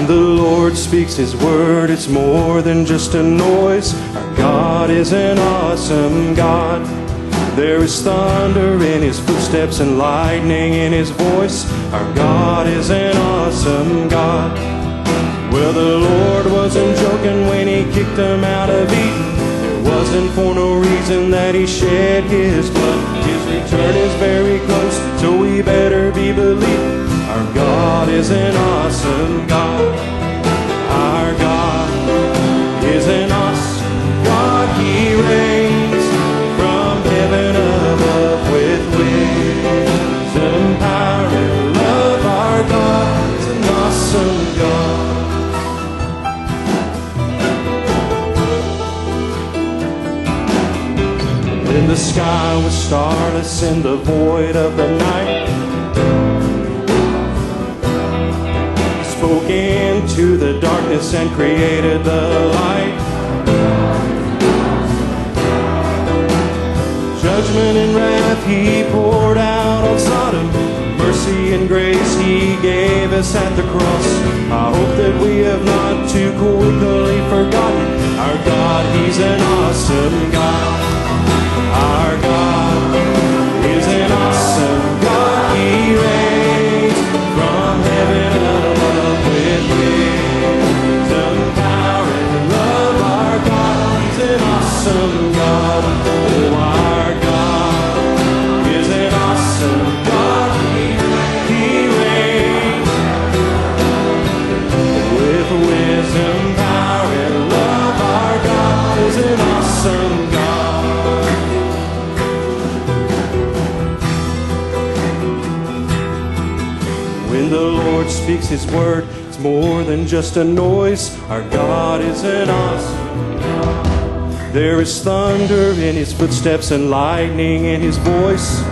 When the Lord speaks His word, it's more than just a noise. Our God is an awesome God. There is thunder in His footsteps and lightning in His voice. Our God is an awesome God. Well, the Lord wasn't joking when He kicked them out of Eden. It wasn't for no reason that He shed His blood. His return is very close, so we better be believing. Our God is an awesome was starless in the void of the night, spoke into the darkness and created the light. Judgment and wrath He poured out on Sodom. Mercy and grace He gave us at the cross. I hope that we have not too quickly speaks His word, it's more than just a noise. Our God is an awesome God. There is thunder in His footsteps and lightning in His voice.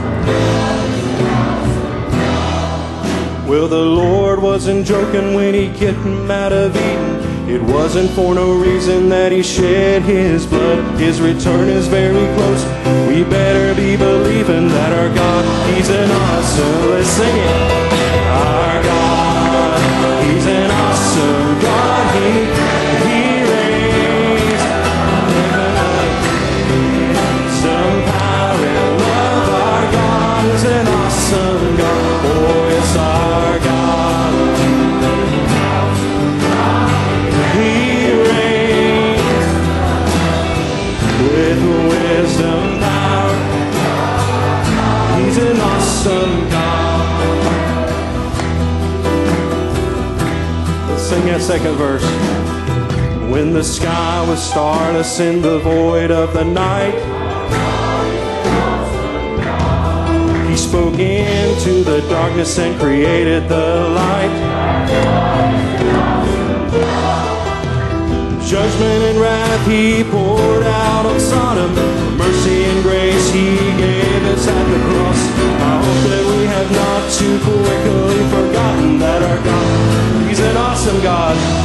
Well, the Lord wasn't joking when He kicked him out of Eden. It wasn't for no reason that He shed His blood. His return is very close. We better be believing that our God, He's an awesome. Let's sing it. Our Second verse. When the sky was starless in the void of the night, He spoke into the darkness and created the light. Judgment and wrath He poured out on Sodom. Mercy and grace He gave us at the cross. God.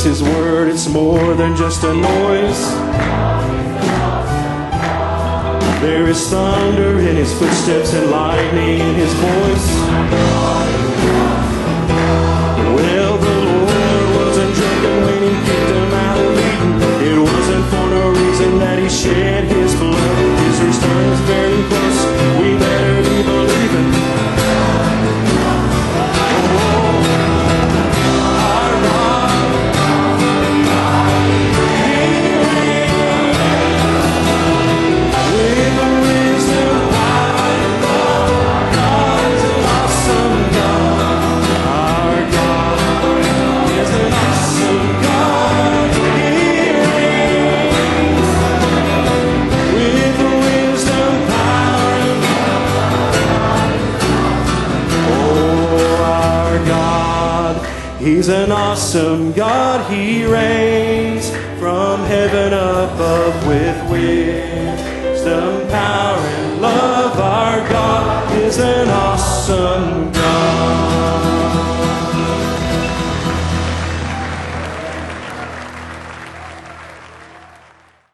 Speaks His word, it's more than just a noise. There is thunder in his footsteps and lightning in his voice. He's an awesome God, He reigns from heaven above with wisdom, power, and love. Our God is an awesome God.